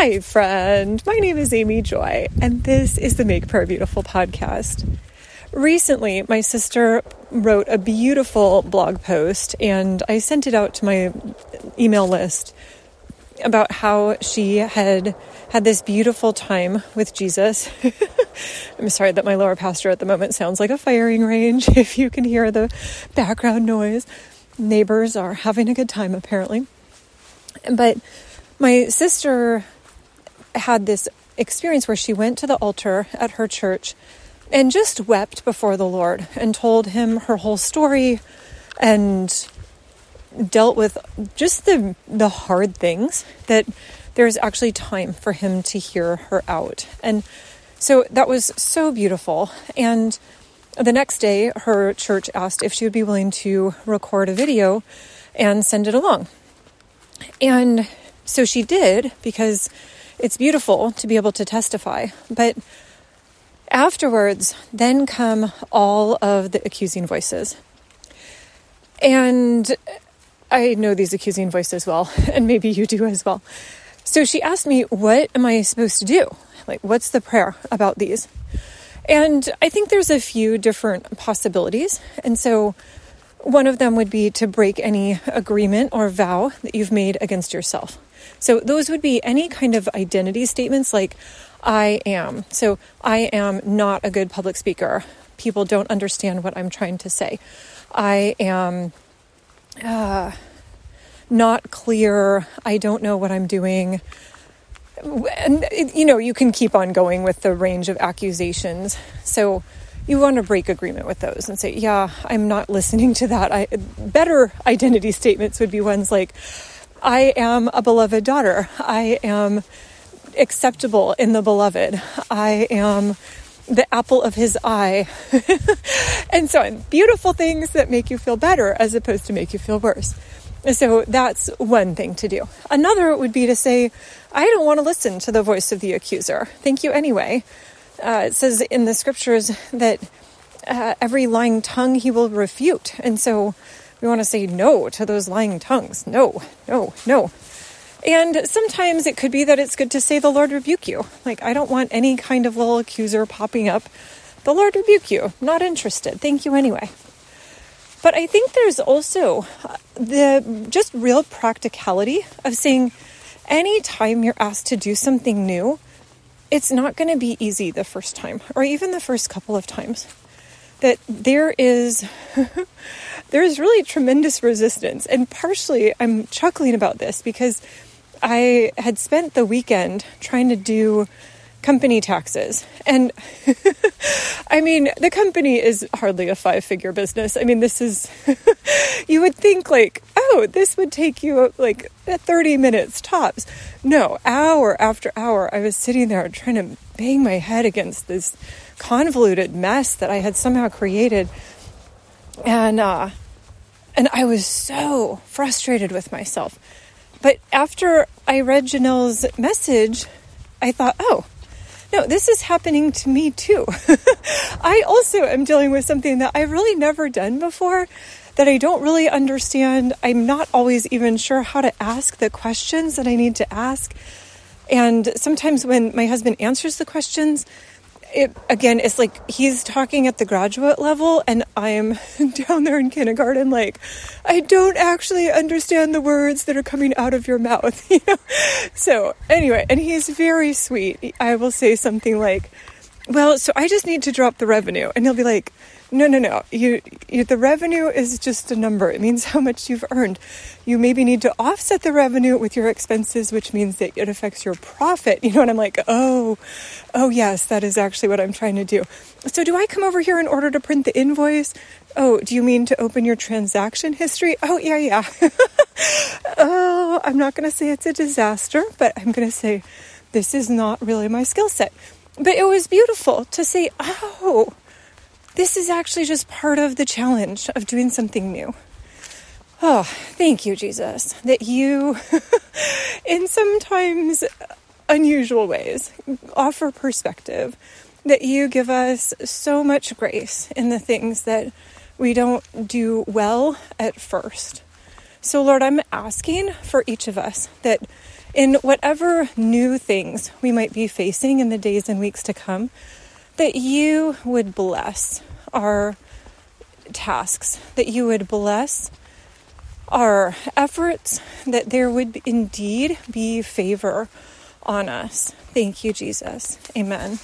Hi, friend. My name is Amy Joy, and this is the Make Prayer Beautiful podcast. Recently, my sister wrote a beautiful blog post, and I sent it out to my email list about how she had had this beautiful time with Jesus. I'm sorry that my lower pastor at the moment sounds like a firing range, if you can hear the background noise. Neighbors are having a good time, apparently. But my sister had this experience where she went to the altar at her church and just wept before the Lord and told him her whole story and dealt with just the the hard things that there's actually time for him to hear her out. And so that was so beautiful. And the next day her church asked if she would be willing to record a video and send it along. And so she did because it's beautiful to be able to testify. But afterwards, then come all of the accusing voices. And I know these accusing voices well, and maybe you do as well. So she asked me, What am I supposed to do? Like, what's the prayer about these? And I think there's a few different possibilities. And so one of them would be to break any agreement or vow that you've made against yourself. So those would be any kind of identity statements like, I am. So I am not a good public speaker. People don't understand what I'm trying to say. I am uh, not clear. I don't know what I'm doing. And, you know, you can keep on going with the range of accusations. So you want to break agreement with those and say, yeah, I'm not listening to that. I, better identity statements would be ones like, I am a beloved daughter. I am acceptable in the beloved. I am the apple of his eye. and so on. Beautiful things that make you feel better as opposed to make you feel worse. So that's one thing to do. Another would be to say, I don't want to listen to the voice of the accuser. Thank you anyway. Uh, it says in the scriptures that uh, every lying tongue he will refute. And so we want to say no to those lying tongues. No, no, no. And sometimes it could be that it's good to say, The Lord rebuke you. Like, I don't want any kind of little accuser popping up. The Lord rebuke you. Not interested. Thank you anyway. But I think there's also uh, the just real practicality of saying, anytime you're asked to do something new, it's not going to be easy the first time or even the first couple of times. That there is there's really tremendous resistance. And partially I'm chuckling about this because I had spent the weekend trying to do company taxes. And I mean, the company is hardly a five figure business. I mean, this is, you would think like, oh, this would take you like 30 minutes tops. No, hour after hour, I was sitting there trying to bang my head against this convoluted mess that I had somehow created. And, uh, and I was so frustrated with myself. But after I read Janelle's message, I thought, oh, no, this is happening to me too. I also am dealing with something that I've really never done before, that I don't really understand. I'm not always even sure how to ask the questions that I need to ask. And sometimes when my husband answers the questions, it again it's like he's talking at the graduate level and i'm down there in kindergarten like i don't actually understand the words that are coming out of your mouth you know? So anyway and he's very sweet. I will say something like well so i just need to drop the revenue. And he'll be like no, no, no. You, you, the revenue is just a number. It means how much you've earned. You maybe need to offset the revenue with your expenses, which means that it affects your profit. You know, and I'm like, oh, oh yes, that is actually what I'm trying to do. So, do I come over here in order to print the invoice? Oh, do you mean to open your transaction history? Oh, yeah, yeah. oh, I'm not going to say it's a disaster, but I'm going to say this is not really my skill set. But it was beautiful to say, oh this is actually just part of the challenge of doing something new. Oh, thank you, Jesus, that you, in sometimes unusual ways, offer perspective, that you give us so much grace in the things that we don't do well at first. So, Lord, I'm asking for each of us that in whatever new things we might be facing in the days and weeks to come, that you would bless our tasks, that you would bless our efforts, that there would indeed be favor on us. Thank you, Jesus. Amen.